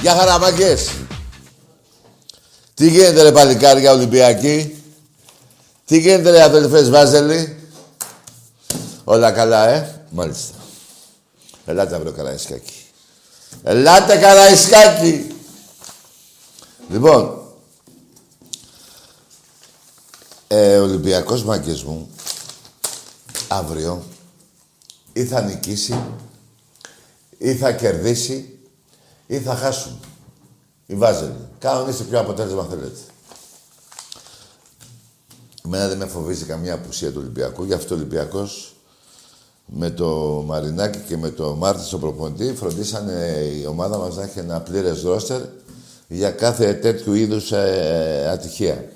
Γεια χαραμάκες. Τι γίνεται ρε παλικάρια Ολυμπιακοί; Τι γίνεται ρε αδελφές Βάζελοι. Όλα καλά, ε; Μάλιστα. Ελάτε αύριο Καραϊσκάκι. Ελάτε Καραϊσκάκι. Λοιπόν, ε, Ολυμπιακός μάγκες μου, αύριο, ή θα νικήσει, ή θα κερδίσει, ή θα χάσουν. Οι Βάζελοι. Κανονίστε ποιο αποτέλεσμα θέλετε. Εμένα δεν με φοβίζει καμία απουσία του Ολυμπιακού. Γι' αυτό ο Ολυμπιακός με το Μαρινάκι και με το Μάρτι στο προπονητή φροντίσανε η ομάδα μας να έχει ένα πλήρες ρόστερ για κάθε τέτοιου είδους ε, ατυχία.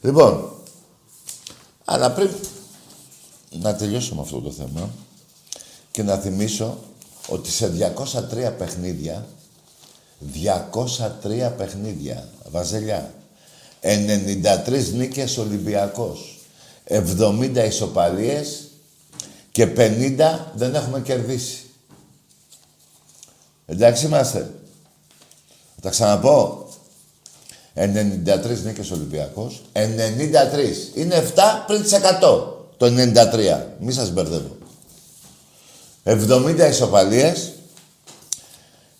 Λοιπόν, αλλά πριν να τελειώσω με αυτό το θέμα και να θυμίσω ότι σε 203 παιχνίδια, 203 παιχνίδια, Βαζελιά, 93 νίκες Ολυμπιακός, 70 ισοπαλίες και 50 δεν έχουμε κερδίσει. Εντάξει είμαστε. Θα τα ξαναπώ. 93 νίκες Ολυμπιακός, 93. Είναι 7 πριν τις 100 το 93. Μη σας μπερδεύω. 70 ισοπαλίες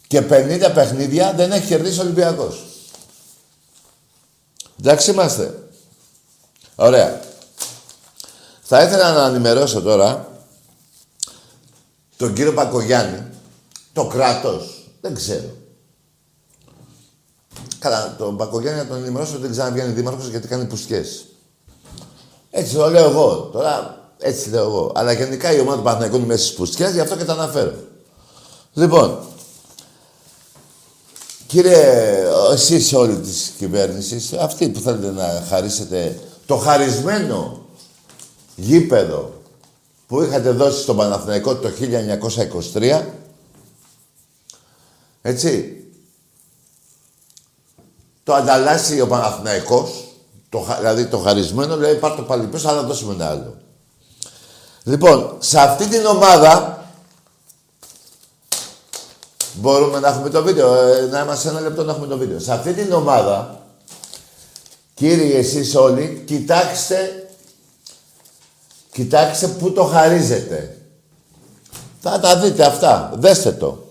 και 50 παιχνίδια δεν έχει κερδίσει ο Ολυμπιακός. Εντάξει είμαστε. Ωραία. Θα ήθελα να ενημερώσω τώρα τον κύριο Πακογιάννη, το κράτος, δεν ξέρω. Καλά, τον Πακογιάννη να τον ενημερώσω ότι δεν ξαναβγαίνει δήμαρχος γιατί κάνει πουστιές. Έτσι το λέω εγώ. Τώρα έτσι λέω εγώ. Αλλά γενικά η ομάδα του Παναθηναϊκού είναι μέσα στις πουστιές, γι' αυτό και τα αναφέρω. Λοιπόν, κύριε, εσείς όλοι της κυβέρνησης, αυτοί που θέλετε να χαρίσετε το χαρισμένο γήπεδο που είχατε δώσει στον Παναθηναϊκό το 1923, έτσι, το ανταλλάσσει ο Παναθηναϊκός, το, δηλαδή το χαρισμένο, λέει πάρ' το πάλι πίσω, αλλά δώσουμε ένα άλλο. Λοιπόν, σε αυτή την ομάδα Μπορούμε να έχουμε το βίντεο, ε, να είμαστε ένα λεπτό να έχουμε το βίντεο. Σε αυτή την ομάδα, κύριοι εσείς όλοι, κοιτάξτε, κοιτάξτε πού το χαρίζετε. Θα τα δείτε αυτά. Δέστε το.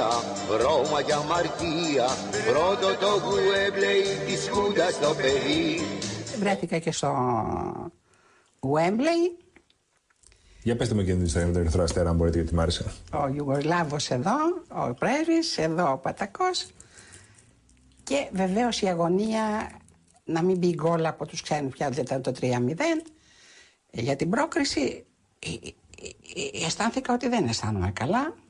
Ιστορία, Ρώμα για αμαρτία, πρώτο το Γουέμπλεϊ της Χούντας το παιδί. Βρέθηκα και στο Wembley, Για πετε με εκείνη την ιστορία με τον Ερυθρό Αστέρα, αν μπορείτε, γιατί μ' άρεσε. ο Ιουγκοσλάβος εδώ, ο πρέσβης, εδώ ο Πατακός. Και βεβαίως η αγωνία να μην μπει γκολ από τους ξένους πια δεν ήταν το 3-0 για την πρόκριση ε, ε, ε, αισθάνθηκα ότι δεν αισθάνομαι καλά. Ε,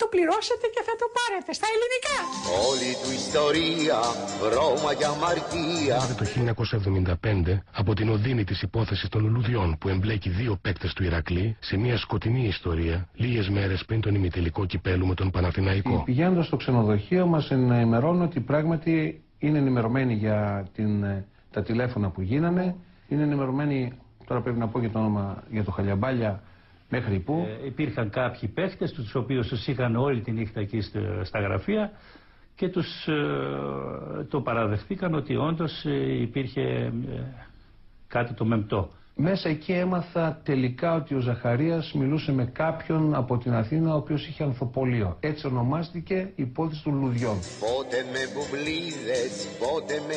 το πληρώσετε και θα το πάρετε στα ελληνικά. Όλη του ιστορία, Ρώμα για αμαρτία, το 1975 από την οδύνη της υπόθεσης των λουλουδιών που εμπλέκει δύο παίκτες του Ηρακλή σε μια σκοτεινή ιστορία λίγες μέρες πριν τον ημιτελικό κυπέλου με τον Παναθηναϊκό. Πηγαίνοντα στο ξενοδοχείο μας ενημερώνουν ότι πράγματι είναι ενημερωμένοι για την, ε, τα τηλέφωνα που γίνανε. Είναι ενημερωμένοι, τώρα πρέπει να πω και το όνομα για το Χαλιαμπάλια, μέχρι που. Ε, υπήρχαν κάποιοι παίχτες, τους οποίους τους είχαν όλη τη νύχτα εκεί στο- στα γραφεία και τους ε, το παραδεχτήκαν ότι όντως ε, υπήρχε ε, κάτι το μεμπτό. Μέσα εκεί έμαθα τελικά ότι ο Ζαχαρίας μιλούσε με κάποιον από την Αθήνα ο οποίος είχε ανθοπολείο. Έτσι ονομάστηκε η υπόθεση των λουδιών. πότε με μπουμπλίδες, πότε με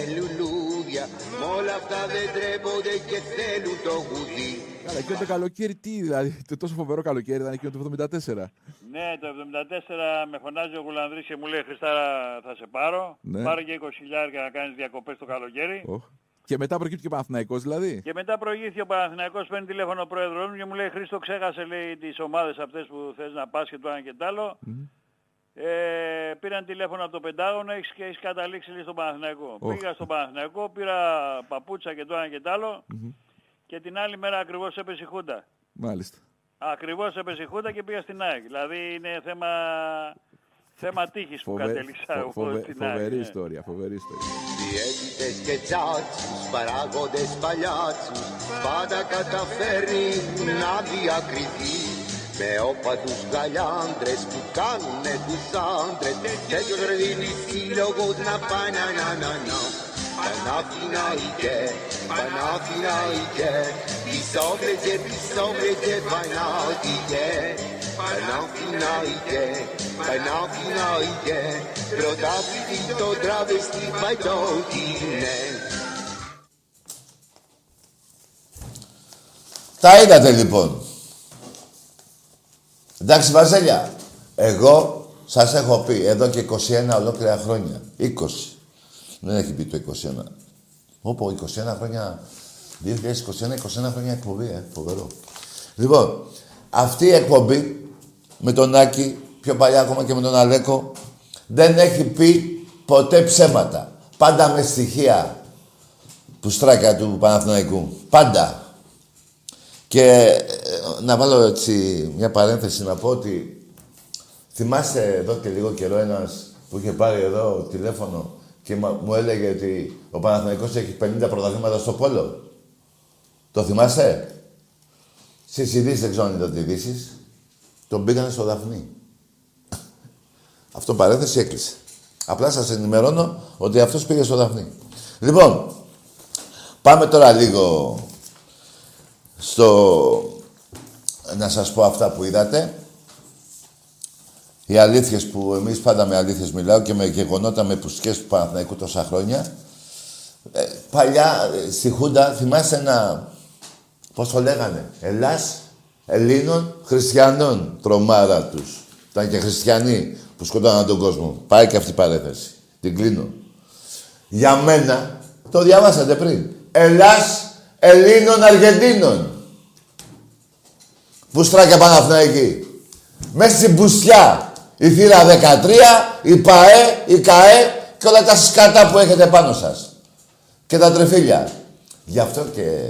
λουλούδια, μ' όλα αυτά δεν τρέπονται και θέλουν το γουδί. Καλά, εκείνο το καλοκαίρι τι, δηλαδή, το τόσο φοβερό καλοκαίρι ήταν εκείνο το 74. Ναι, το 74 με φωνάζει ο Γουλανδρής και μου λέει Χριστάρα θα σε πάρω. Ναι. Πάρω και 20 χιλιάρια να κάνεις διακοπές το καλοκαίρι. Οχ. Και μετά προκύπτει και ο Παναθηναϊκός δηλαδή. Και μετά προηγήθηκε ο Παναθηναϊκός, παίρνει τηλέφωνο ο πρόεδρος μου και μου λέει Χρήστο ξέχασε λέει τις ομάδες αυτές που θες να πας και το ένα και το άλλο. Ε, πήραν τηλέφωνο από το Πεντάγωνο έχεις, και έχεις καταλήξει λέει, στον Παναθηναϊκό. Οχ. Πήγα στον Παναθηναϊκό, πήρα παπούτσα και το ένα και το άλλο και την άλλη μέρα ακριβώς έπεσε η Χούντα. Μάλιστα. Ακριβώς έπεσε η Χούντα και πήγα στην ΑΕΚ. Δηλαδή είναι θέμα, θέμα τύχης που Φοβε- κατέληξα φο- εγώ φοβε- στην ΑΕΚ. Φοβερή ναι. ιστορία, φοβερή ιστορία. Διαίτητες και τσάτσους, παράγοντες παλιάτσους Πάντα καταφέρνει να διακριθεί Με όπατους γαλιάντρες που κάνουνε τους άντρες Τέτοιος ρε δίνει σύλλογος να πάει να να να να. Παναθηναϊκέ, Παναθηναϊκέ Πισόβρετζε, πισόβρετζε, Παναθηναϊκέ Παναθηναϊκέ, Παναθηναϊκέ Πρωτάθλητη το τραβεστή παϊτό είναι Τα είδατε λοιπόν. Εντάξει, Βαζέλια. Εγώ σας έχω πει εδώ και 21 ολόκληρα χρόνια. 20. Δεν έχει πει το 21. Όπω 21 χρόνια. 2021, 21 χρόνια εκπομπή, ε. Φοβερό. Λοιπόν, αυτή η εκπομπή με τον Άκη, πιο παλιά ακόμα και με τον Αλέκο, δεν έχει πει ποτέ ψέματα. Πάντα με στοιχεία του στράκα του Παναθηναϊκού. Πάντα. Και ε, να βάλω έτσι μια παρένθεση να πω ότι θυμάστε εδώ και λίγο καιρό ένας που είχε πάρει εδώ τηλέφωνο και μα- μου έλεγε ότι ο Παναθηναϊκός έχει 50 πρωταθλήματα στο πόλο. Το θυμάστε; Στις ειδήσεις δεν ξέρω αν είδατε ειδήσεις. Τον πήγανε στο Δαφνί. Αυτό παρένθεση έκλεισε. Απλά σας ενημερώνω ότι αυτός πήγε στο Δαφνί. Λοιπόν, πάμε τώρα λίγο στο... να σας πω αυτά που είδατε. Οι αλήθειες που εμείς πάντα με αλήθειες μιλάω και με γεγονότα με πουσκές του Παναθηναϊκού τόσα χρόνια. Ε, παλιά ε, στη Χούντα θυμάστε ένα... Πώς το λέγανε. Ελλάς Ελλήνων Χριστιανών. Τρομάρα τους. Ήταν και χριστιανοί που σκοτώναν τον κόσμο. Πάει και αυτή η παρέθεση. Την κλείνω. Για μένα, το διαβάσατε πριν. Ελλάς Ελλήνων Αργεντίνων. Μπουστράκια Παναθηναϊκή. Μέσα στην μπουστιά. Η θύρα 13, η ΠΑΕ, η ΚΑΕ και όλα τα σκάτα που έχετε πάνω σας. Και τα τρεφίλια. Γι' αυτό και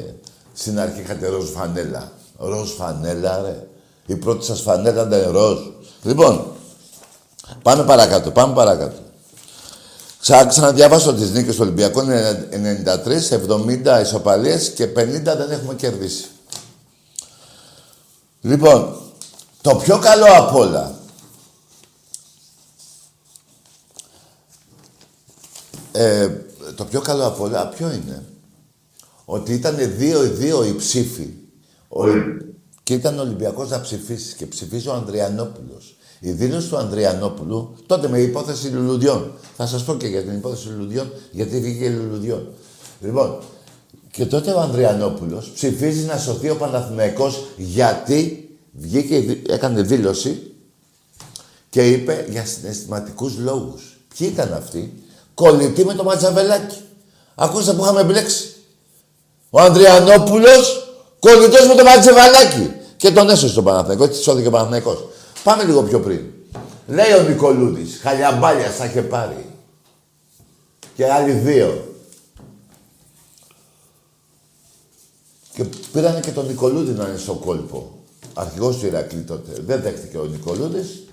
στην αρχή είχατε ροζ φανέλα. Ροζ φανέλα, ρε. Η πρώτη σας φανέλα ήταν ροζ. Λοιπόν, πάμε παρακάτω, πάμε παρακάτω. Ξα, ξαναδιαβάσω τις νίκες του Ολυμπιακού. Είναι 93, 70 ισοπαλίες και 50 δεν έχουμε κερδίσει. Λοιπόν, το πιο καλό απ' όλα. Ε, το πιο καλό απ' όλα ποιο είναι; Ότι ήταν δύο-δύο οι ψήφοι. Ο, και ήταν ο Ολυμπιακός να ψηφίσεις και ψηφίζει ο Ανδριανόπουλος. Η δήλωση του Ανδριανόπουλου, τότε με υπόθεση Λουλουδιών. Θα σας πω και για την υπόθεση Λουλουδιών, γιατί βγήκε Λουλουδιών. Λοιπόν, και τότε ο Ανδριανόπουλος ψηφίζει να σωθεί ο Παναθηναϊκός γιατί βγήκε, έκανε δήλωση και είπε για συναισθηματικούς λόγους. Ποιοι ήταν αυτοί, κολλητοί με το Ματζαβελάκι. Ακούστε που είχαμε μπλέξει. Ο Ανδριανόπουλος κολλητός με το Ματζαβελάκι. Και τον έσωσε τον Παναθηναϊκό, έτσι σώθηκε ο Παναθηναϊκός. Πάμε λίγο πιο πριν. Λέει ο Νικολούδης, χαλιαμπάλια θα είχε πάρει. Και άλλοι δύο. Και πήρανε και τον Νικολούδη να είναι στο κόλπο. Αρχηγός του Ηρακλή τότε. Δεν δέχτηκε ο Νικολούδης.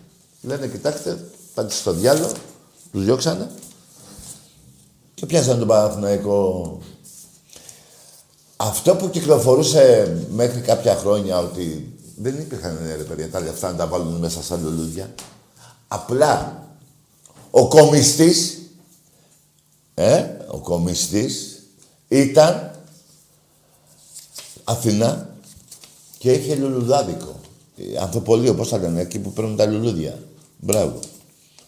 Λένε, κοιτάξτε, πάτε στο διάλογο. Τους διώξανε. Και πιάσανε τον Παναθηναϊκό. Αυτό που κυκλοφορούσε μέχρι κάποια χρόνια ότι δεν υπήρχαν ρε παιδιά τα λεφτά να τα βάλουν μέσα σαν λουλούδια. Απλά ο κομιστής, ε, ο κομιστής ήταν Αθηνά και είχε λουλουδάδικο. Ανθοπολείο, πώς θα λένε, εκεί που παίρνουν τα λουλούδια. Μπράβο.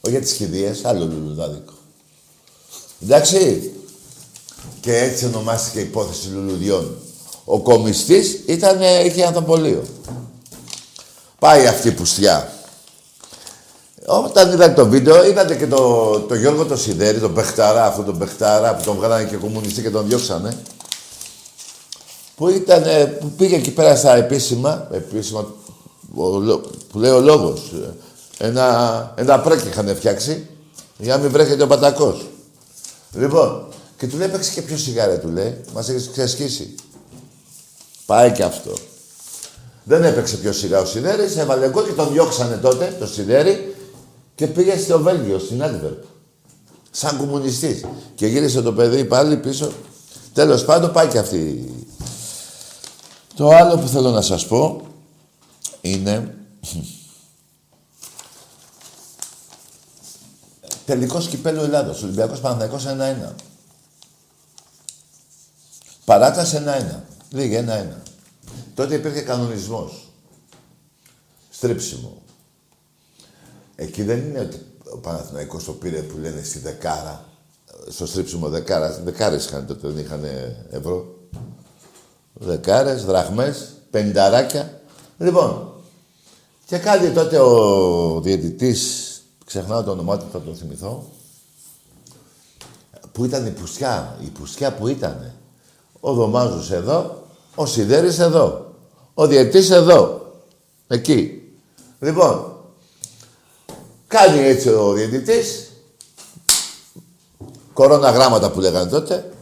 Όχι για τις χειδίες, άλλο λουλουδάδικο. Εντάξει. Και έτσι ονομάστηκε η υπόθεση λουλουδιών. Ο κομιστής ήταν, είχε ανθοπολείο. Πάει αυτή η πουστιά. Όταν είδατε το βίντεο, είδατε και το, το Γιώργο το Σιδέρη, τον Πεχταρά, αυτόν τον Πεχταρά που τον βγάλανε και κομμουνιστή και τον διώξανε. Που, ήταν, που πήγε εκεί πέρα στα επίσημα, επίσημα που λέει ο λόγος. Ένα, ένα πρέκι είχαν φτιάξει για να μην βρέχεται ο πατακός. Λοιπόν, και του λέει παίξει και πιο σιγάρε, του λέει. Μας έχεις ξεσχίσει. Πάει και αυτό. Δεν έπαιξε πιο σιγά ο Σιδέρης, έβαλε γκολ και τον διώξανε τότε, το Σιδέρη, και πήγε στο Βέλγιο, στην Άντβερπ. Σαν κομμουνιστής. Και γύρισε το παιδί πάλι πίσω. Τέλος πάντων πάει και αυτή. Το άλλο που θέλω να σας πω είναι... Τελικός κυπέλου Ελλάδος. Ολυμπιακός Παναθηναϊκός 1-1. Παράταση 1-1. Λίγη 1-1. Τότε υπήρχε κανονισμός. Στρίψιμο. Εκεί δεν είναι ότι ο Παναθηναϊκός το πήρε που λένε στη δεκάρα, στο στρίψιμο δεκάρας. Δεκάρες είχαν τότε, δεν είχαν ευρώ. Δεκάρες, δραχμές, πενταράκια. Λοιπόν, και κάτι τότε ο διαιτητής, ξεχνάω το όνομά του, θα το θυμηθώ, που ήταν η πουστιά, η πουστιά που ήταν. Ο Δωμάζος εδώ, ο Σιδέρης εδώ. Ο διαιτής εδώ. Εκεί. Λοιπόν, κάνει έτσι ο διαιτητής. Κορώνα γράμματα που λέγανε τότε.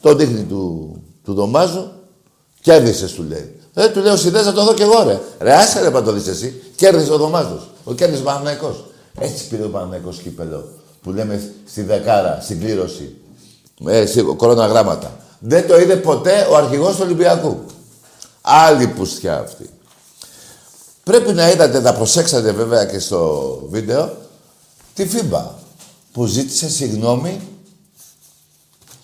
Το δείχνει του, του Δωμάζου. Κέρδισε, του λέει. Ε, του λέει ο Σιδέρης θα το δω κι εγώ, ρε. Ρε, άσε ρε, το δεις εσύ. Κέρδισε ο Δωμάζος. Ο κέρδισε ο Παναθηναϊκός. Έτσι πήρε ο Παναθηναϊκός κύπελο. Που λέμε στη δεκάρα, στην κλήρωση. Ε, κορώνα γράμματα. Δεν το είδε ποτέ ο αρχηγός του Ολυμπιακού. Άλλη πουστιά αυτή. Πρέπει να είδατε, να προσέξατε βέβαια και στο βίντεο, τη FIBA που ζήτησε συγγνώμη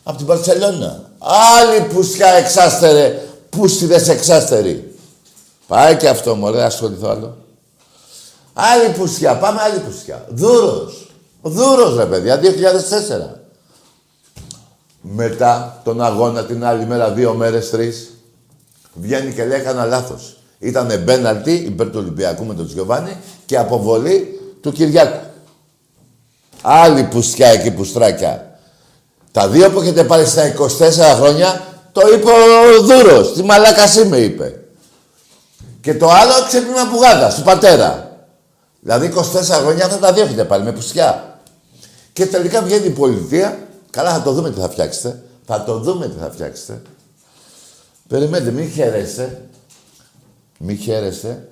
από την Μπαρτσελόνα. Άλλη πουστιά εξάστερε, πούστιδες εξάστερη. Πάει και αυτό, μωρέ, ασχοληθώ άλλο. Άλλη πουστιά, πάμε άλλη πουστιά. Δούρος. Δούρος, ρε παιδιά, 2004. Μετά τον αγώνα την άλλη μέρα, δύο μέρες, τρεις, βγαίνει και λέει έκανα λάθος. Ήταν πέναλτι υπέρ του Ολυμπιακού με τον Τζιοβάνι και αποβολή του Κυριάκου. Άλλη πουστιά εκεί πουστράκια. Τα δύο που έχετε πάρει στα 24 χρόνια, το είπε ο Δούρος. Τι μαλάκας είμαι, είπε. Και το άλλο ξέπλυμα πουγάδα, του πατέρα. Δηλαδή 24 χρόνια αυτά τα δύο έχετε πάρει με πουστιά. Και τελικά βγαίνει η πολιτεία. Καλά, θα το δούμε τι θα φτιάξετε. Θα το δούμε τι θα φτιάξετε. Περιμένετε, μην χαίρεστε. Μην χαίρεστε.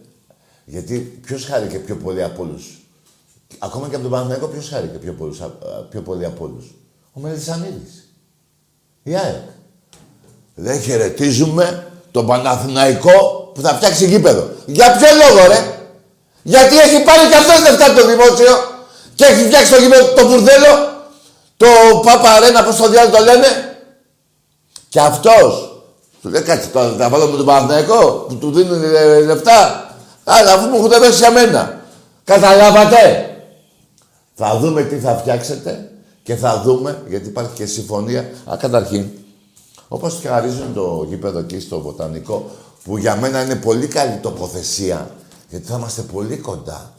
Γιατί ποιος χάρηκε πιο πολύ από όλους; Ακόμα και από τον Παναθηναϊκό ποιος χάρηκε πιο, πολλούς, α- α- πιο πολύ από όλους; Ο Μελισανίδης. Η ΑΕΚ. Δεν χαιρετίζουμε τον Παναθηναϊκό που θα φτιάξει γήπεδο. Για ποιο λόγο, ρε; Γιατί έχει πάρει και αυτός λεφτά από το δημόσιο και έχει φτιάξει το γήπεδο, το μπουρδέλο, το Πάπα Αρένα, πώς το διάλογο το λένε; Και αυτός του λέει κάτσε τώρα, θα βάλω με τον Παναθηναϊκό που του δίνουν ε, λεφτά. Αλλά αφού μου έχουν δώσει για μένα. Καταλάβατε. Θα δούμε τι θα φτιάξετε και θα δούμε, γιατί υπάρχει και συμφωνία. Α, καταρχήν, όπως και χαρίζουν το γήπεδο εκεί στο Βοτανικό, που για μένα είναι πολύ καλή τοποθεσία, γιατί θα είμαστε πολύ κοντά.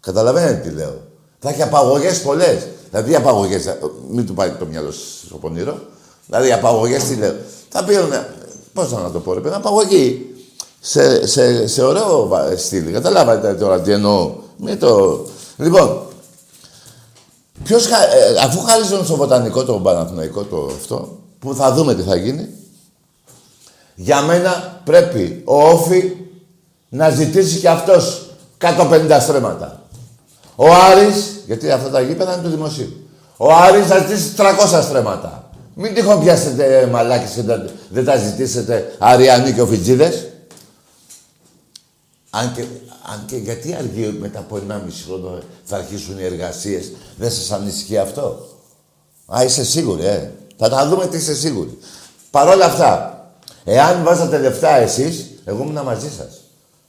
Καταλαβαίνετε τι λέω. Θα έχει απαγωγές πολλές. Δηλαδή απαγωγές, ε, μην του πάει το μυαλό στο πονήρο. Δηλαδή απαγωγές τι λέω. Θα πήγαινε, πώς να το πω ρε παιδί, απαγωγή. Σε, σε, σε ωραίο βα- στυλ. Καταλάβατε τώρα τι εννοώ. Μην το... Λοιπόν, Ποιος, χα- ε, αφού χάριζαν στο βοτανικό το Παναθηναϊκό το αυτό, που θα δούμε τι θα γίνει, για μένα πρέπει ο Όφη να ζητήσει και αυτός 150 στρέμματα. Ο Άρης, γιατί αυτά τα γήπεδα είναι του δημοσίου, ο Άρης θα ζητήσει 300 στρέμματα. Μην τυχόν πιάσετε ε, μαλάκες και δεν- δεν τα ζητήσετε Αριανοί και Οφιτζίδες. Αν και, αν και γιατί αργεί μετά από 1,5 χρόνο θα αρχίσουν οι εργασίες. Δεν σας ανησυχεί αυτό; Α, είσαι σίγουρη, ε. Θα τα δούμε τι είσαι σίγουρη. Παρ' όλα αυτά, εάν βάζατε λεφτά εσείς, εγώ ήμουν μαζί σας.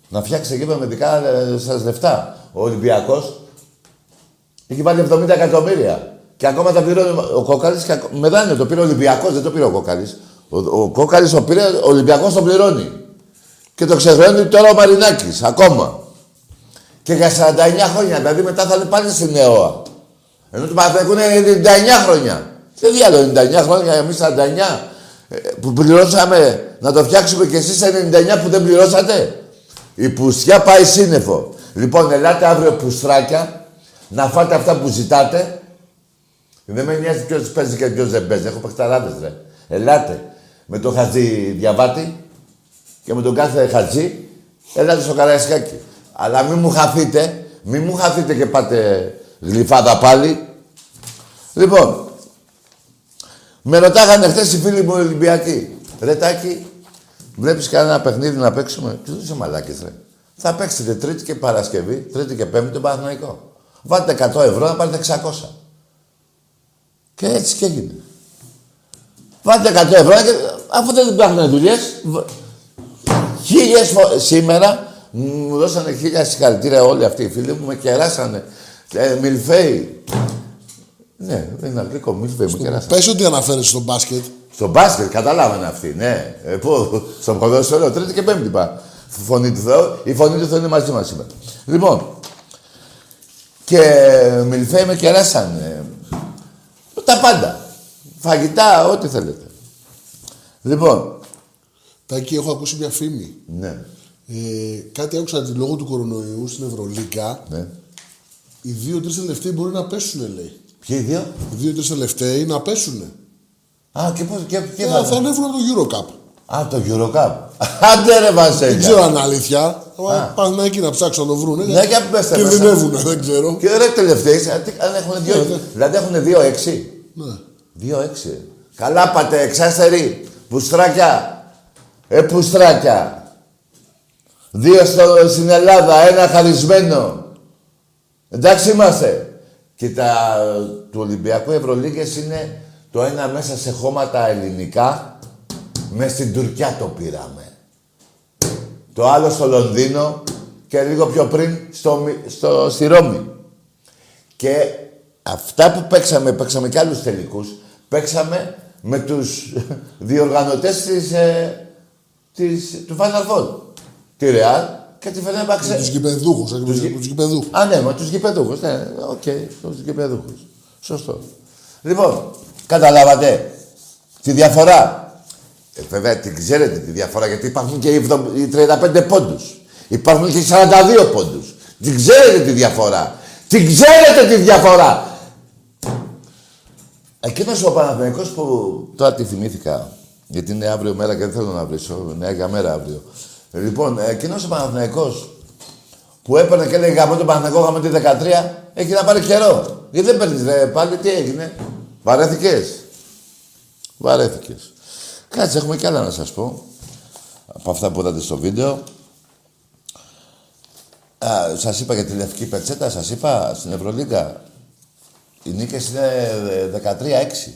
Να φτιάξετε γήπεδο με δικά ε, σας λεφτά. Ο Ολυμπιακός έχει βάλει 70 εκατομμύρια. Και ακόμα τα πληρώνει ο Κόκαλης και ακο- με δάνειο το πήρε ο Ολυμπιακός, δεν το πήρε ο Κόκαλης. Ο, ο Κόκαλης το πήρε, ο Ολυμπιακός το πληρώνει. Και το ξεχρεώνει τώρα ο Μαρινάκης, ακόμα. Και για 49 χρόνια, δηλαδή μετά θα είναι πάλι στην ΕΟΑ. Ενώ του Παναθηναϊκού είναι 99 χρόνια. Τι διάλογο 99 χρόνια, εμείς 49 ε, που πληρώσαμε να το φτιάξουμε και εσείς 99 που δεν πληρώσατε. Η πουστιά πάει σύννεφο. Λοιπόν, ελάτε αύριο πουστράκια, να φάτε αυτά που ζητάτε. Δεν με νοιάζει ποιος παίζει και ποιος δεν παίζει. Έχω παιχταράδες, ρε. Ελάτε με τον Χατζη Διαβάτη και με τον κάθε Χατζη, ελάτε στο Καραϊσκάκι. Αλλά μην μου χαθείτε, μην μου χαθείτε και πάτε γλυφάδα πάλι. Λοιπόν, με ρωτάγανε χθες οι φίλοι μου Ολυμπιακοί. Ρε Τάκη, βλέπεις κανένα παιχνίδι να παίξουμε; Τι είσαι μαλάκες ρε. Θα παίξετε Τρίτη και Παρασκευή, Τρίτη και Πέμπτη τον Παναθηναϊκό. Βάλτε 100 ευρώ να πάρετε 600. Και έτσι και έγινε. Βάλτε 100 ευρώ και αφού δεν υπάρχουν δουλειές, β- χίλιες φο... σήμερα μου δώσανε χίλια συγχαρητήρια όλοι αυτοί οι φίλοι μου, με κεράσανε. Ε, μιλφέοι. Ναι, είναι αγγλικό, μιλφέοι μου κεράσανε. Πες ότι αναφέρεσαι στο μπάσκετ. Στο μπάσκετ, καταλάβανε αυτοί, ναι. Ε, πού, στο ποδόσφαιρο, τρίτη και πέμπτη πά. Φωνή του Θεού, η φωνή του Θεού είναι μαζί μας σήμερα. Λοιπόν, και μιλφέοι με κεράσανε. Τα πάντα. Φαγητά, ό,τι θέλετε. Λοιπόν, Τάκη, έχω ακούσει μια φήμη. ναι, Ε, κάτι άκουσα ότι λόγω του κορονοϊού στην Ευρωλίγκα ναι. οι δύο-τρει τελευταίοι μπορεί να πέσουν, λέει. Ποιοι οι δύο; Οι δύο-τρει τελευταίοι να πέσουν. Α, και πώς, και, και Και θα, θα ανέβουν από το Eurocup. Α, το Eurocup. Άντε ρε Βασίλια. Δεν ξέρω αν είναι αλήθεια. Πάνε εκεί να ψάξουν να το βρουν. Ναι, για πέστε μέσα. Κινδυνεύουν, δεν ξέρω. Και ρε τελευταίοι, αν τι- αν έχουν δύο, Ναι, ναι. δηλαδή έχουν δύο έξι. Ναι. Δύο έξι. Καλά πάτε, εξάστεροι. Πουστράκια. Ε, πουστράκια. Δύο στο, στην Ελλάδα, ένα χαρισμένο. Εντάξει είμαστε. Και τα του Ολυμπιακού Ευρωλίγκες είναι το ένα μέσα σε χώματα ελληνικά. Μες στην Τουρκιά το πήραμε. Το άλλο στο Λονδίνο και λίγο πιο πριν στο, Μι- στο, στη Ρώμη. Και αυτά που παίξαμε, παίξαμε και άλλους τελικούς, παίξαμε με τους διοργανωτές της, ε, της, του Final Four. Τη Real και τη Fenerbahce. Τους γηπεδούχους. Τους γη- Τους γηπεδούχους. Α, ναι, με τους γηπεδούχους, ναι, οκ, τους γηπεδούχους. Σωστό. Λοιπόν, καταλάβατε τη διαφορά. Ε, βέβαια την ξέρετε τη διαφορά γιατί υπάρχουν και οι 70 οι 35 πόντους. Υπάρχουν και οι 42 πόντους. Την ξέρετε τη διαφορά. Την ξέρετε τη διαφορά. Εκείνος ο Παναθηναϊκός που τώρα τη θυμήθηκα, γιατί είναι αύριο μέρα και δεν θέλω να βρίσκω, νέα για μέρα αύριο. Λοιπόν, εκείνος ο Παναθηναϊκός που έπαιρνε και έλεγε γαμώ τον Παναθηναϊκό, γαμώ τη 13, έχει να πάρει καιρό. Γιατί δεν παίρνεις ρε, πάλι τι έγινε. Βαρέθηκες. Βαρέθηκες. Κάτσε, έχουμε κι άλλα να σας πω. Από αυτά που είδατε στο βίντεο. Α, σας είπα για τη Λευκή Πετσέτα, σας είπα στην Ευρωλίγκα. Οι νίκες είναι 13-6.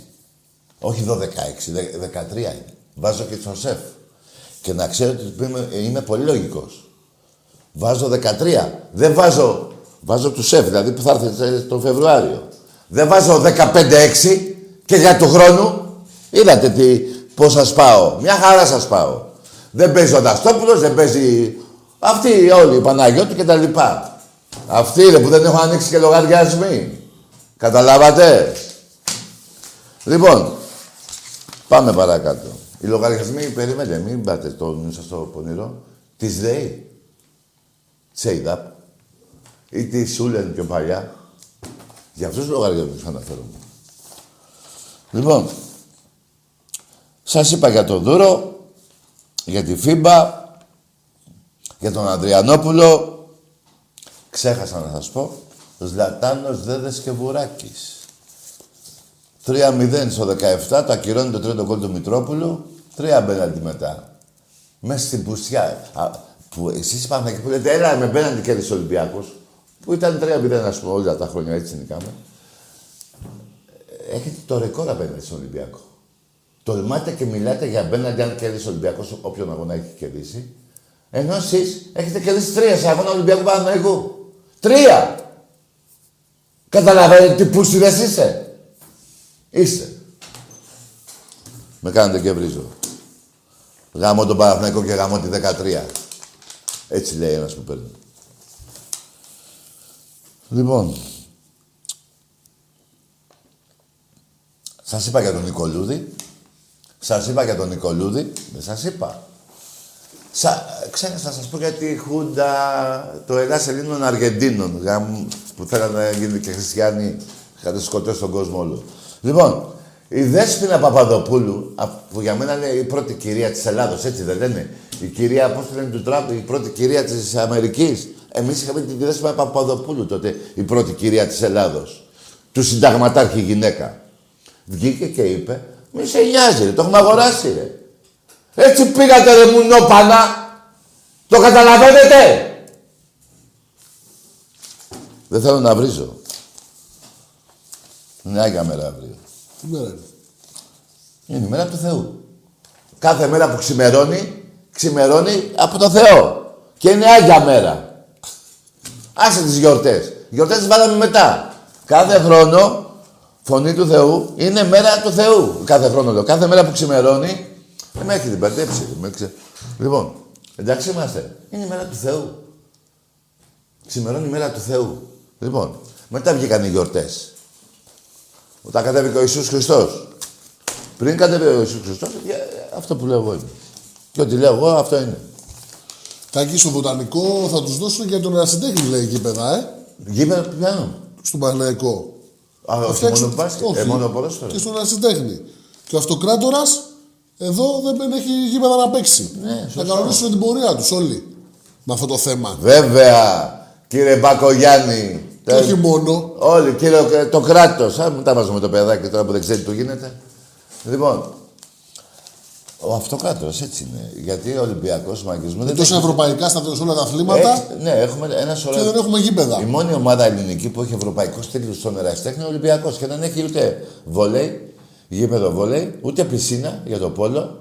Όχι 12-6, 13 είναι. Βάζω και στο σεφ. Και να ξέρετε ότι είμαι, είμαι πολύ λογικός. Βάζω 13. Δεν βάζω... Βάζω του σεφ, δηλαδή που θα έρθει τον Φεβρουάριο. Δεν βάζω 15-6 και για του χρόνου. Είδατε τι, πώς σας πάω; Μια χαρά σας πάω. Δεν παίζει ο Δαστόπουλος, δεν παίζει... Αυτοί όλοι, οι Παναγιώτου και τα λοιπά. Αυτοί είναι που δεν έχουν ανοίξει και λογαριασμοί. Καταλάβατε; Λοιπόν, πάμε παρακάτω. Οι λογαριασμοί, περιμένετε, μην πάτε το νου σας στο πονηρό. Της ΔΕΗ. Τσέιδαπ. Ή τη Σούλεν πιο παλιά. Για αυτούς τους λογαριασμούς αναφέρομαι. Λοιπόν, σας είπα για τον Δούρο, για τη FIBA, για τον Ανδριανόπουλο. Ξέχασα να σας πω. Ζλατάνος, Δέδες και Βουράκης. 3-0 στο 17, το ακυρώνει το τρίτο γκολ του Μητρόπουλου. Τρία πέναλτι μετά. Μέσα στην πουστιά. Α, που εσείς είπατε και που λέτε, έλα με πέναλτι κέρδισε ο Ολυμπιακός. Που ήταν 3-0, ας πούμε, όλα τα χρόνια, έτσι νικάμε. Έχετε το ρεκόρ απέναντι στον Ολυμπιακό. Τολμάτε και μιλάτε για μπέναντι αν κέρδισε ο Ολυμπιακός, όποιον αγώνα έχει κερδίσει. Ενώ εσείς έχετε κερδίσει τρία σε αγώνα Ολυμπιακού Παναθηναϊκού. Τρία! Καταλαβαίνετε τι πούσιδες είστε. Είστε. Με κάνετε και βρίζω. Γάμω τον Παναθηναϊκό και γάμω τη 13. Έτσι λέει ένας που παίρνει. Λοιπόν, σας είπα για τον Νικολούδη. Σας είπα για τον Νικολούδη. Δεν σας είπα. Σα, ξέχασα να σας πω για τη Χούντα, το Ελλάς Ελλήνων Αργεντίνων, γάμ, που θέλανε να γίνει και χριστιανοί, είχατε σκοτώσει τον κόσμο όλο. Λοιπόν, η Δέσποινα Παπαδοπούλου, α, που για μένα είναι η πρώτη κυρία της Ελλάδος, έτσι δεν λένε; Η κυρία, πώς τη λένε του Τραμπ, η πρώτη κυρία της Αμερικής. Εμείς είχαμε την Δέσποινα Παπαδοπούλου τότε, η πρώτη κυρία της Ελλάδος. Του συνταγματάρχη γυναίκα. Βγήκε και είπε, μη σε νοιάζει ρε, το έχουμε αγοράσει ρε. Έτσι πήγατε ρε μουνόπανα. Το καταλαβαίνετε. Δεν θέλω να βρίζω. Είναι Άγια μέρα αύριο. Τι μέρα είναι; Είναι η μέρα του Θεού. Κάθε μέρα που ξημερώνει, ξημερώνει από το Θεό. Και είναι Άγια μέρα. Άσε τις γιορτές. Οι γιορτές τις βάλαμε μετά. Κάθε χρόνο, φωνή του Θεού, είναι μέρα του Θεού. Κάθε χρόνο λέω. Κάθε μέρα που ξημερώνει, δεν με έχετε μπερδέψει. Με ξε... Λοιπόν, εντάξει είμαστε. Είναι η μέρα του Θεού. Ξημερώνει η μέρα του Θεού. Λοιπόν, μετά βγήκαν οι γιορτές. Όταν κατέβηκε ο Ιησούς Χριστός. Πριν κατέβηκε ο Ιησούς Χριστός, αυτό που λέω εγώ είναι. Και ό,τι λέω εγώ, αυτό είναι. Τάκη στο βοτανικό θα τους δώσουν για τον ερασιτέχνη, λέει γήπεδα, ε. Γήπεδα πιάνω. Στον Παναγικό. Α, όχι μόνο μπάσκετ, ε, μόνο ποδόσφαιρο. Και στον ερασιτέχνη. Και ο αυτοκράτορας εδώ δεν έχει γήπεδα να παίξει. Ναι, θα κανονίσουν την πορεία τους όλοι με αυτό το θέμα. Βέβαια, κύριε Μπακογιάννη. Και όχι μόνο. Όλοι, κύριε, το κράτος. Α, μην τα βάζουμε το παιδάκι τώρα που δεν ξέρει τι του γίνεται. Λοιπόν, ο αυτοκράτορας έτσι είναι. Γιατί ο Ολυμπιακός μαγισμό δεν. Τόσο ευρωπαϊκά στα όλα τα αθλήματα. ναι, έχουμε ένα σωρό. Και δεν έχουμε γήπεδα. Η μόνη ομάδα ελληνική που έχει ευρωπαϊκός τίτλο στον ερασιτέχνη είναι ο Ολυμπιακός και δεν έχει ούτε βολέι, γήπεδο βολέι, ούτε πισίνα για το πόλο.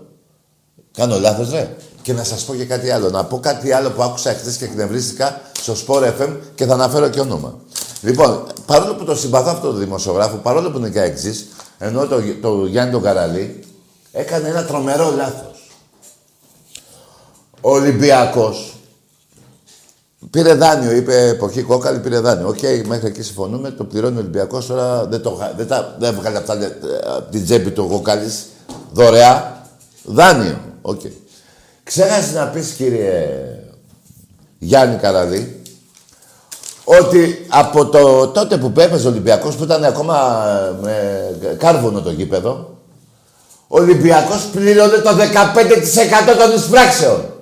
Κάνω λάθος, ρε. Και να σας πω και κάτι άλλο. Να πω κάτι άλλο που άκουσα χθες και εκνευρίστηκα στο Sport FM και θα αναφέρω και όνομα. Λοιπόν, παρόλο που το συμπαθώ αυτό το δημοσιογράφο, παρόλο που είναι και έξι, ενώ το, το Γιάννη τον Καραλή, έκανε ένα τρομερό λάθος. Ο Ολυμπιακός Πήρε δάνειο, επί εποχή Κόκκαλη, πήρε δάνειο. Οκ, μέχρι εκεί συμφωνούμε, το πληρώνει ο Ολυμπιακός. Τώρα δεν, το, χα- δεν, τα, δεν έβγαλε από, τα, λε- από την τσέπη του Κόκκαλη. Δωρεά. Δάνειο. Οκ. Ξέχασες να πεις, κύριε Γιάννη Καραλή, ότι από το τότε που έπαιζε ο Ολυμπιακός, που ήταν ακόμα ε, με κάρβονο το γήπεδο, ο Ολυμπιακός πλήρωνε το 15% των εισπράξεων.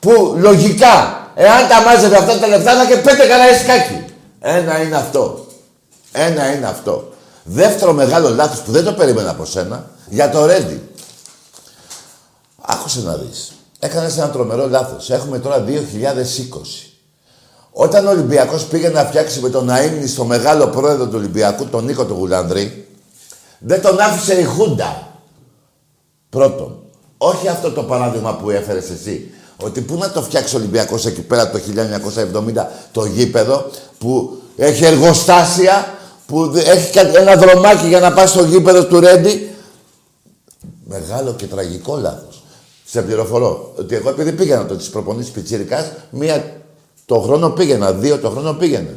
Που λογικά, εάν τα μάζευε αυτά τα λεφτά, θα είχε πέντε καναρισκάκι. Ένα είναι αυτό. Ένα είναι αυτό. Δεύτερο μεγάλο λάθος που δεν το περίμενα από σένα, για το Ρέντι. Άκουσε να δεις. Έκανες ένα τρομερό λάθος. Έχουμε τώρα 2020. Όταν ο Ολυμπιακός πήγε να φτιάξει με τον Αίμνη στο μεγάλο πρόεδρο του Ολυμπιακού, τον Νίκο του Γουλανδρή, δεν τον άφησε η Χούντα. Πρώτον, όχι αυτό το παράδειγμα που έφερες εσύ. Ότι πού να το φτιάξει ο Ολυμπιακός εκεί πέρα το 1970 το γήπεδο που έχει εργοστάσια, που δε- έχει κα- ένα δρομάκι για να πάει στο γήπεδο του Ρέντι. Μεγάλο και τραγικό λάθος. Σε πληροφορώ ότι εγώ επειδή πήγαινα το της προπονήσεις Πιτσίρικας, μία το χρόνο πήγαινα, δύο το χρόνο πήγαινα.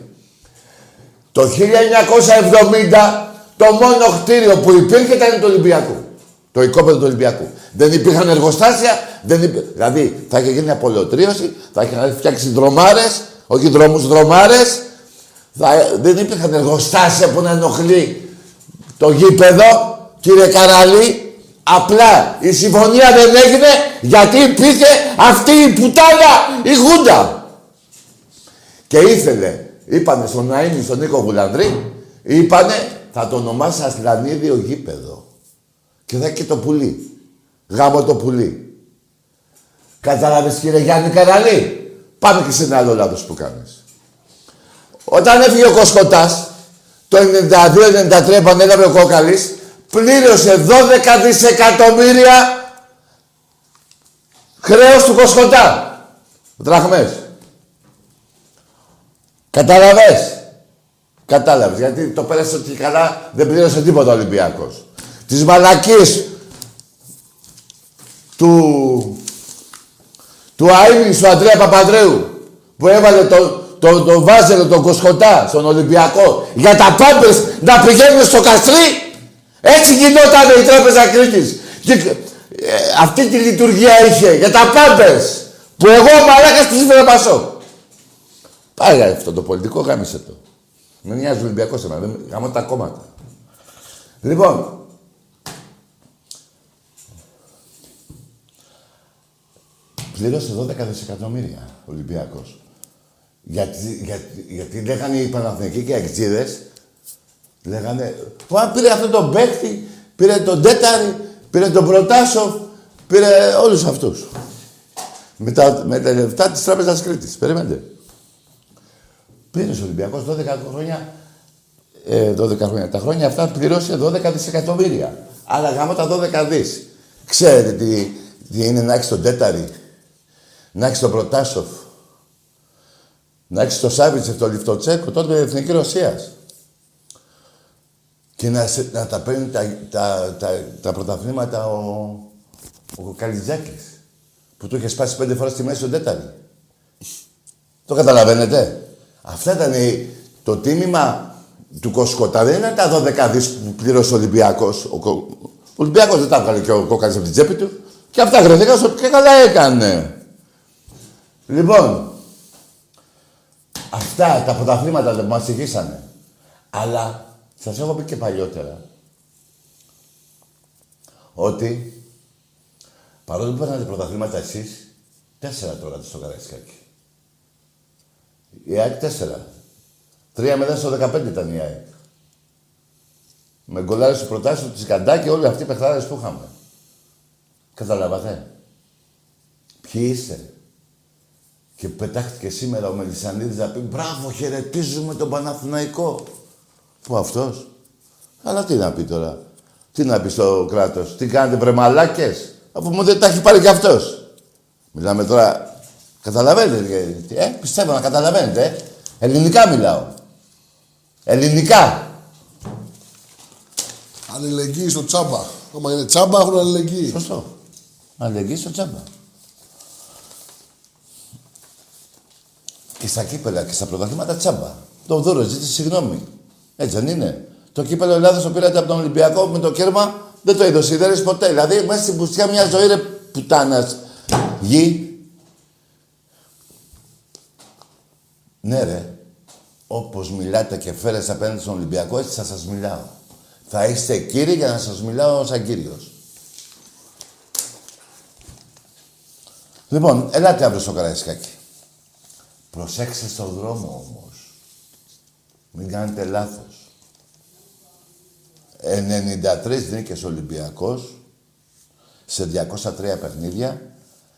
Το 1970 το μόνο κτίριο που υπήρχε ήταν το Ολυμπιακού. Το οικόπεδο του Ολυμπιακού. Δεν υπήρχαν εργοστάσια, δεν υπή... δηλαδή θα είχε γίνει απολωτρίωση, θα είχε φτιάξει δρομάρες, όχι δρόμους, δρομάρες. Θα... Δεν υπήρχαν εργοστάσια που να ενοχλεί το γήπεδο, κύριε Καραλή. Απλά η συμφωνία δεν έγινε γιατί υπήρχε αυτή η πουτάνα, η Χούντα. Και ήθελε, είπανε στον Ναΐμι, στον Νίκο Γουλανδρή, είπανε θα το ονομάσει Ασλανίδιο γήπεδο. Και θα έχει και το πουλί. Γάμο το πουλί. Κατάλαβες κύριε Γιάννη Καραλή; Πάμε και σε ένα άλλο λάθος που κάνεις. Όταν έφυγε ο Κοσκοτάς, το 92-93 επανέλαβε ο Κόκαλης, πλήρωσε 12 δισεκατομμύρια χρέος του Κοσκοτά. Δραχμές. Κατάλαβες; Κατάλαβες. Γιατί το πέρασε ότι καλά δεν πλήρωσε τίποτα ο Ολυμπιακός. Τις μαλακίες του του Αΐμνης του Αντρέα Παπαδρέου που έβαλε το, το, το βάζελο, τον Κοσκοτά στον Ολυμπιακό για τα πάμπες να πηγαίνουν στο Καστρί έτσι γινόταν η Τράπεζα Κρήτης και, ε, αυτή τη λειτουργία είχε για τα πάμπες που εγώ ο μαλάκας της έφερα πασό Πάει αυτό το πολιτικό, γάμισε το. Με νοιάζει ο Ολυμπιακός εμένα, δεν γάμω τα κόμματα. Λοιπόν, πλήρωσε 12 δισεκατομμύρια ο Ολυμπιακός. Γιατί, γιατί, γιατί λέγανε οι Παναθηνικοί και οι Αγτζίδες, λέγανε, που αν πήρε αυτόν τον παίκτη, πήρε τον Τέταρη, πήρε τον Προτάσοφ, πήρε όλους αυτούς. Με τα, με τα λεφτά της Τράπεζας Κρήτης. Περιμένετε. Πήρε ο Ολυμπιακός 12 χρόνια, ε, 12 χρόνια. Τα χρόνια αυτά πληρώσε 12 δισεκατομμύρια. Άλλα γάμο τα 12 δις. Ξέρετε τι, τι είναι να έχεις τον Τέταρη, να έχεις τον Προτάσοφ, να έχεις τον Σάβιτσεφ, τον Λιφτοτσέκο, τότε με την Εθνική Ρωσίας. Και να, σε- να τα παίρνει τα, τα, τα, τα πρωταθλήματα ο, ο Καλιτζάκης, που του είχε σπάσει πέντε φορές στη μέση τον Τέταρη. Το καταλαβαίνετε; Αυτά ήταν η- το τίμημα του Κοσκοτά. Δεν ήταν τα 12 δις που πλήρωσε ο Ολυμπιακός. Ο, Κο- ο Ολυμπιακός δεν τα έβγαλε και ο Κόκαλης από την τσέπη του. Και αυτά χρειαζόταν στο και καλά έκανε. Λοιπόν, αυτά τα πρωταθλήματα δεν μας ηγήσανε. Αλλά σας έχω πει και παλιότερα ότι παρόλο που παίρνατε πρωταθλήματα εσείς, τέσσερα τώρα στο Καραϊσκάκι. Η ΑΕΚ 4. 3 με 10 στο 15 ήταν η ΑΕΚ. Με γκολάρες του προτάσεων του Τσικαντάκη όλοι αυτοί οι παιχτάρες που είχαμε. Καταλάβατε; Ποιοι είστε; Και πετάχτηκε σήμερα ο Μελισανίδης να πει «Μπράβο, χαιρετίζουμε τον Παναθηναϊκό». Πού αυτός; Αλλά τι να πει τώρα; Τι να πει στο κράτος; Τι κάνετε βρε μαλάκες; Αφού μου δεν τα έχει πάρει κι αυτός. Μιλάμε τώρα... Καταλαβαίνετε, ε, πιστεύω να καταλαβαίνετε, ε. Ελληνικά μιλάω. Ελληνικά. Αλληλεγγύη στο τσάμπα. Άμα είναι τσάμπα, έχουν αλληλεγγύη. Σωστό. Αλληλεγγύη στο τσάμπα. Και στα κύπελα και στα πρωταθλήματα τσάμπα. Το δώρο ζήτησε συγγνώμη. Έτσι δεν είναι. Το κύπελο Ελλάδος το πήρατε από τον Ολυμπιακό με το κέρμα δεν το είδε ο Σιδέρης ποτέ. Δηλαδή μέσα στην πουστιά μια ζωή ρε πουτάνας γη. Ναι ρε. Όπως μιλάτε και φέρετε απέναντι στον Ολυμπιακό έτσι θα σας μιλάω. Θα είστε κύριοι για να σας μιλάω σαν κύριος. Λοιπόν, ελάτε αύριο στο Καραϊσκάκι. Προσέξτε στον δρόμο όμως. Μην κάνετε λάθος. 93 νίκες Ολυμπιακός σε 203 παιχνίδια,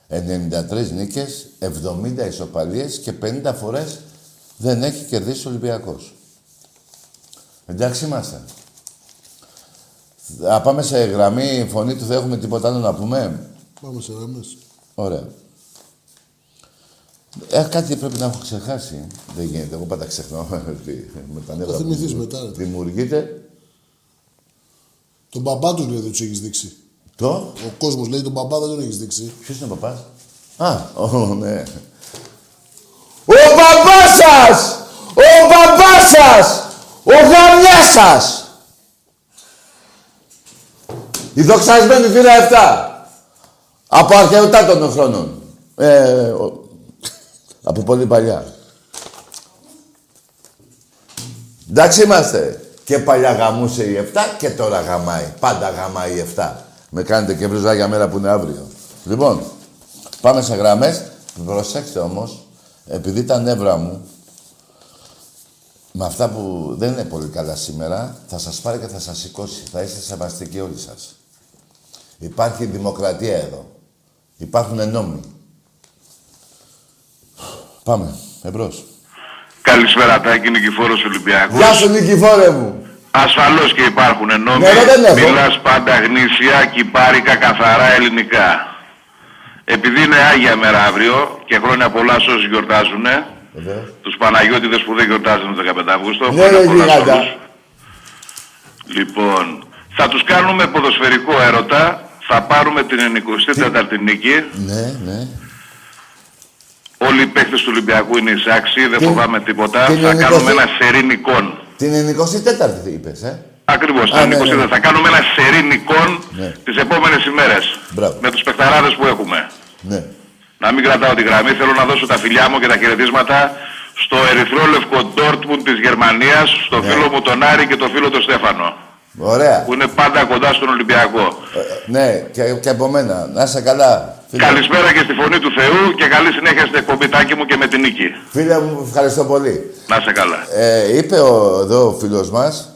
93 νίκες, 70 ισοπαλίες και 50 φορές δεν έχει κερδίσει ο Ολυμπιακός. Εντάξει είμαστε. Θα πάμε σε γραμμή φωνή του, δεν έχουμε τίποτα άλλο να πούμε; Πάμε σε γραμμές. Ωραία. Ε, κάτι πρέπει να έχω ξεχάσει. Δεν γίνεται. Εγώ πάντα ξεχνάω. Τι, με τα νεύρα Θα που θυμηθείς μετά, ρε. Δημιουργείται. Τον μπαμπά τους λέει δεν τους έχεις δείξει. Το; Ο κόσμος λέει τον μπαμπά δεν τον έχεις δείξει. Ποιος είναι ο παπάς. Α, ο, ναι. Ο παπάς σας! Ο παπάς σας! Ο γαμιάς σας! Η δοξασμένη θύρα 7. Από αρχαιοτά των χρόνων. Ε, ο- από πολύ παλιά. Εντάξει είμαστε. Και παλιά γαμούσε η 7 και τώρα γαμάει. Πάντα γαμάει η 7. Με κάνετε και βρυζά μέρα που είναι αύριο. Λοιπόν, πάμε σε γραμμές. Προσέξτε όμως, επειδή τα νεύρα μου με αυτά που δεν είναι πολύ καλά σήμερα, θα σας πάρει και θα σας σηκώσει. Θα είστε σεβαστικοί όλοι σας. Υπάρχει δημοκρατία εδώ. Υπάρχουν νόμοι. Πάμε, εμπρός. Καλησπέρα, Τάκη Νικηφόρος Ολυμπιακός. Γεια σου Νικηφόρε μου. Ασφαλώς και υπάρχουν νόμοι. Ναι, δεν έχω. Μιλάς πάντα γνήσια, κυπάρικα, καθαρά ελληνικά. Επειδή είναι Άγια μέρα αύριο και χρόνια πολλά σε όσοι γιορτάζουνε, Βεβαίως. τους Παναγιώτιδες που δεν γιορτάζουν το 15 Αύγουστο, Ναι, χρόνια ρε πολλά σε γιγάντα. όλους. Λοιπόν, θα τους κάνουμε ποδοσφαιρικό έρωτα, θα πάρουμε την 24η νίκη. Ναι, ναι. Όλοι οι παίχτες του Ολυμπιακού είναι εισάξιοι, δεν Τι- φοβάμαι τίποτα. την Θα κάνουμε 24η ένα σερί νικών. Την 24η είπες, ε; Ακριβώς, Α, την ναι, 24η. ναι. Θα κάνουμε ένα σερί νικών Ναι. τις επόμενες ημέρες. Μπράβο. Με τους παιχταράδες που έχουμε. Ναι. Να μην κρατάω τη γραμμή, θέλω να δώσω τα φιλιά μου και τα χαιρετίσματα στο ερυθρόλευκο Ντόρτμουντ της Γερμανίας, στο Ναι. φίλο μου τον Άρη και το φίλο τον Στέφανο, Ωραία. που είναι πάντα κοντά στον Ολυμπιακό. Ε, ναι, και, και από μένα. Να είσαι καλά. Φίλε, Καλησπέρα και στη Φωνή του Θεού και καλή συνέχεια στην εκπομπή Τάκη μου και με την νίκη. φίλε μου, ευχαριστώ πολύ. Να είσαι καλά. Ε, είπε ο, εδώ ο φίλος μας,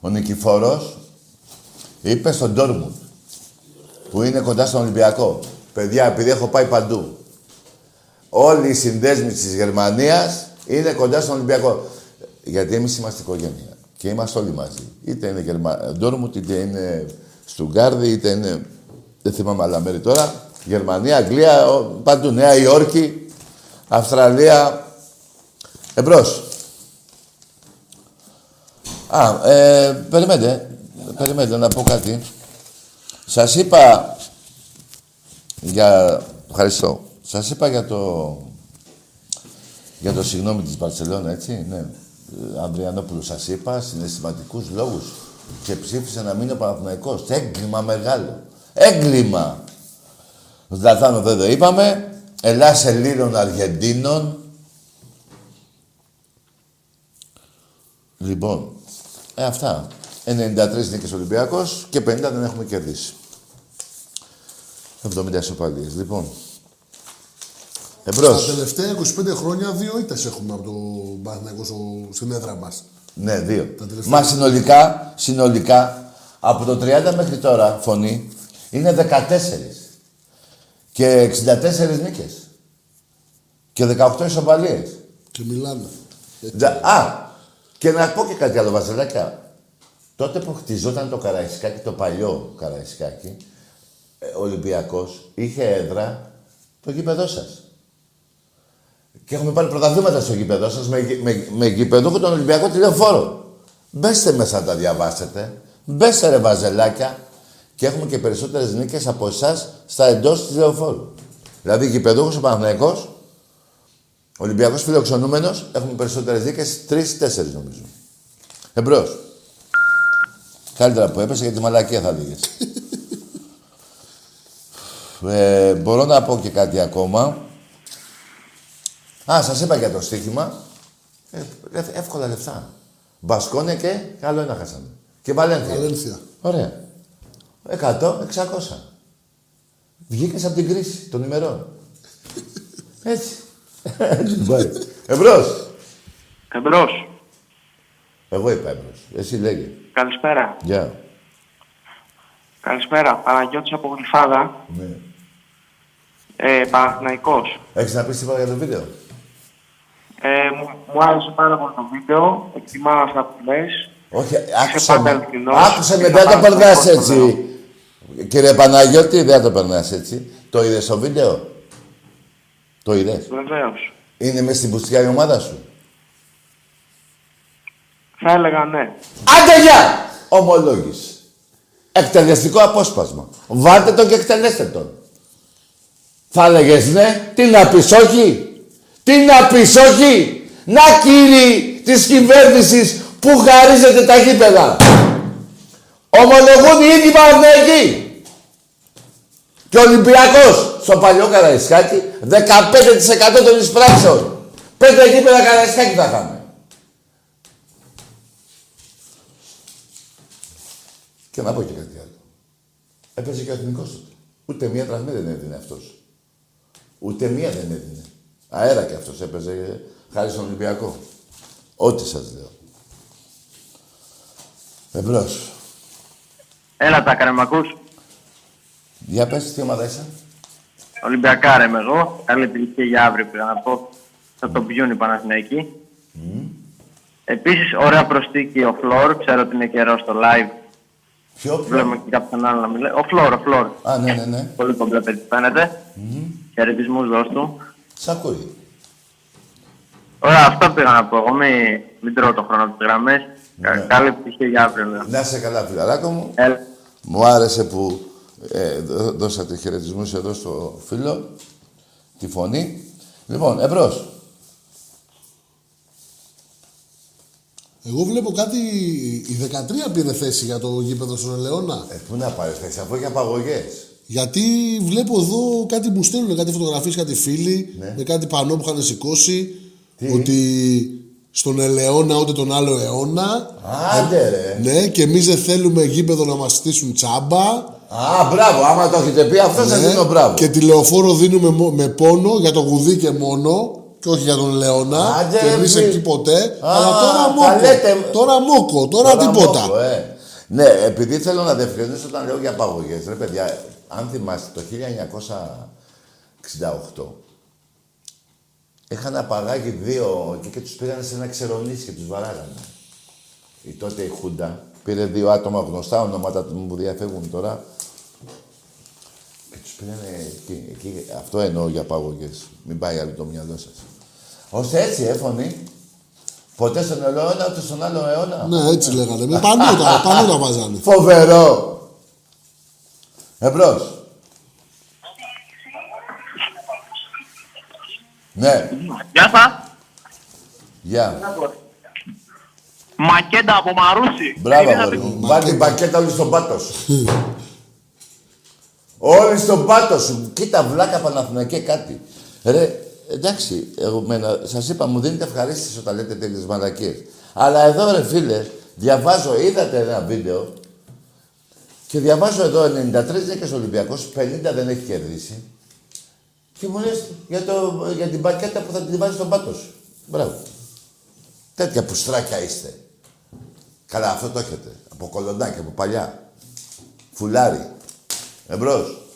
ο Νικηφόρος, είπε στον Ντόρμουντ, που είναι κοντά στον Ολυμπιακό. Παιδιά, επειδή έχω πάει παντού, όλοι οι συνδέσμοι της Γερμανίας είναι κοντά στον Ολυμπιακό. Γιατί εμείς είμαστε οικογένεια και είμαστε όλοι μαζί. Είτε είναι Γερμα... Ντόρμουντ, είτε είναι Στουγκάρδη, είτε είναι... Δεν θυμάμαι άλλα μέρη τώρα. Γερμανία, Αγγλία, ο- παντού. Νέα Υόρκη, Αυστραλία. Εμπρός. Α, ε, περιμένετε. Περιμένετε να πω κάτι. Σας είπα για... Ευχαριστώ. Σας είπα για το... Για το συγγνώμη της Μπαρσελόνα, έτσι, ναι. Ε, Ανδριανόπουλου σας είπα, συναισθηματικούς λόγους. Και ψήφισε να μείνει ο Παναθηναϊκός. Έγκλημα μεγάλο. Έγκλημα. Ζλατάνο δεν το είπαμε. Ελλάς Ελλήνων Αργεντίνων. Λοιπόν, ε, αυτά. 93 νίκες Ολυμπιακός και 50 δεν έχουμε κερδίσει. 70 ισοπαλίες. Λοιπόν, εμπρός. Στα τελευταία 25 χρόνια δύο ήττες έχουμε από το Παναθηναϊκός στο- στην έδρα μας. Ναι, δύο. τελευταία- Μα συνολικά, συνολικά, από το 30 μέχρι τώρα, φωνή, είναι 14. Και 64 νίκες. Και 18 ισοπαλίες. Και μιλάνε. Δα- Α, και να πω και κάτι άλλο, Βασιλάκια. Τότε που χτιζόταν το Καραϊσκάκι, το παλιό Καραϊσκάκι, ε, ο Ολυμπιακός είχε έδρα το γήπεδό σας. Και έχουμε πάρει πρωταθλήματα στο γήπεδό σας με, γη- με, με γήπεδο τον Ολυμπιακό τηλεφόρο. Μπέστε μέσα να τα διαβάσετε. Μπέστε ρε βαζελάκια. Και έχουμε και περισσότερες νίκες από εσάς στα εντός της τηλεοφόρου. Δηλαδή γηπεδούχος ο Παναθηναϊκός Ολυμπιακός φιλοξενούμενος, έχουμε περισσότερες δίκες, τρεις-τέσσερις νομίζω. Εμπρός. Καλύτερα που έπεσε γιατί μαλακία θα λέγες. ε, μπορώ να πω και κάτι ακόμα. Α, σας είπα για το στοίχημα. Ε, ε, εύκολα λεφτά. Μπασκόνε και άλλο ένα χάσαμε. Και Βαλένθια. Βαλένθια. Ωραία. 100, 600. Βγήκες από την κρίση των ημερών. Έτσι. Έτσι πάει. Εμπρός. Εμπρός. Εγώ είπα εμπρός. Εσύ λέγε. Καλησπέρα. Γεια. Καλησπέρα. Παναγιώτης από Γλυφάδα. Ναι. Ε, Παναθηναϊκός. Έχεις να πεις τίποτα για το βίντεο; Ε, μου, μου άρεσε πάρα πολύ το βίντεο. Εκτιμάω αυτά που λες. Όχι, Είσαι άκουσε πάντα με. ειλικρινός. Άκουσε με, Είσαι δεν το πάντα περνάς ειλικρινός στο λέω. έτσι. Κύριε Παναγιώτη, δεν το περνάς έτσι. Το είδες στο βίντεο; Το είδες; Βεβαίως. Είναι μέσα στην πουστιά η ομάδα σου; Θα έλεγα ναι. Άντε γεια! Ομολόγηση. Εκτελεστικό απόσπασμα. Βάλτε τον και εκτελέστε τον. Θα έλεγες ναι, τι να πεις όχι; Τι να πεις όχι. Να κύριοι της κυβέρνησης που χαρίζετε τα γήπεδα. Ομολογούν οι ίδιοι Παναθηναϊκοί. Και ο Ολυμπιακός στο παλιό Καραϊσκάκι 15% των εισπράξεων. Πέντε γήπεδα Καραϊσκάκι θα είχαμε. Και να πω και κάτι άλλο. Έπαιζε και ο εθνικός τότε. Ούτε μία δραχμή δεν έδινε αυτός. Ούτε μία δεν έδινε. Αέρα κι αυτός έπαιζε χάρη στον Ολυμπιακό. Ό,τι σας λέω. Εμπρός. Έλα τα καρε, μ' ακούς; Για πες, τι ομάδα είσαι. Ολυμπιακάρα είμαι εγώ. Καλή επιτυχία για αύριο πήγα να πω. Θα το πιούν οι Παναθηναϊκοί. Επίσης, ωραία προστίκη ο Φλόρ. Ξέρω ότι είναι καιρός στο live. Ποιο, Βλέπουμε και κάποιον άλλο να μιλάει. Ο Φλόρ, ο Φλόρ. Α, ναι, ναι, ναι. Πολύ κομπλέ παιδί φαίνεται. Χαιρετισμούς δώσ' του. Σ' ακούει. Ωραία, αυτό πήγα να πω. Εγώ μην, μην τρώω το χρόνο από τις γραμμές. Κα- Ναι. Καλή επιτυχία για αύριο. λέω. Να είσαι καλά, φιλαράκο μου. Έλα. Μου άρεσε που ε, δώ- δώσατε χαιρετισμούς εδώ στο φίλο. Τη φωνή. Λοιπόν, εμπρός. Εγώ βλέπω κάτι. Η 13 πήρε θέση για το γήπεδο στον Ελαιώνα. Ε, πού να πάρει θέση, αφού έχει απαγωγές. Γιατί βλέπω εδώ κάτι μου στέλνουν, κάτι φωτογραφίες, κάτι φίλοι, Ναι. με κάτι πανό που είχαν σηκώσει. Τι; Ότι στον Ελαιώνα ούτε τον άλλο αιώνα. Άντε ρε. Ναι, και εμείς δεν θέλουμε γήπεδο να μας στήσουν τσάμπα. Α, μπράβο, άμα το έχετε πει, αυτό σας Ναι, δίνω μπράβο. Και τηλεοφόρο δίνουμε μο- με πόνο για το γουδί και μόνο. Και όχι για τον Λεώνα. Άντε, και εμείς μη- εκεί ποτέ. Α, αλλά τώρα τα μόκο. λέτε. Τώρα μόκο, τώρα, τίποτα. μόκο, ε. Ναι, επειδή θέλω να διευκρινίσω όταν λέω για απαγωγές. Ρε παιδιά, αν θυμάστε το 1968 είχαν απαγάγει δύο εκεί και τους πήγανε σε ένα ξερονίσι και τους βαράγανε. Η τότε η Χούντα πήρε δύο άτομα γνωστά ονόματα του που διαφεύγουν τώρα και τους πήγανε εκεί, εκεί. Αυτό εννοώ για απαγωγές. Μην πάει άλλο το μυαλό σας. Ώστε έτσι έφωνη. Ποτέ στον αιώνα, ούτε στον άλλο αιώνα. Ναι, έτσι λέγανε. Με πανού τα, πανού τα βάζανε. Φοβερό. Εμπρός. Ναι, Γεια σας. γεια. Μακέντα από Μαρούσι. Μπράβο, αγόρι μου. Βάλει την πακέτα όλοι στον πάτος σου. όλοι στον πάτος σου. Κοίτα, βλάκα Παναθηναϊκέ κάτι. Ρε, εντάξει, εγώ μένα, σας είπα, μου δίνετε ευχαρίστηση όταν λέτε τέτοιες μαλακίες. Αλλά εδώ, ρε φίλε, διαβάζω, είδατε ένα βίντεο και διαβάζω εδώ 93 νίκες Ολυμπιακός, 50 δεν έχει κερδίσει. Και μου λες για, το, για την πακέτα που θα την βάζεις στον πάτος σου. Μπράβο. Τέτοια πουστράκια είστε. Καλά, αυτό το έχετε. Από κολονάκι, από παλιά. Φουλάρι. Εμπρός.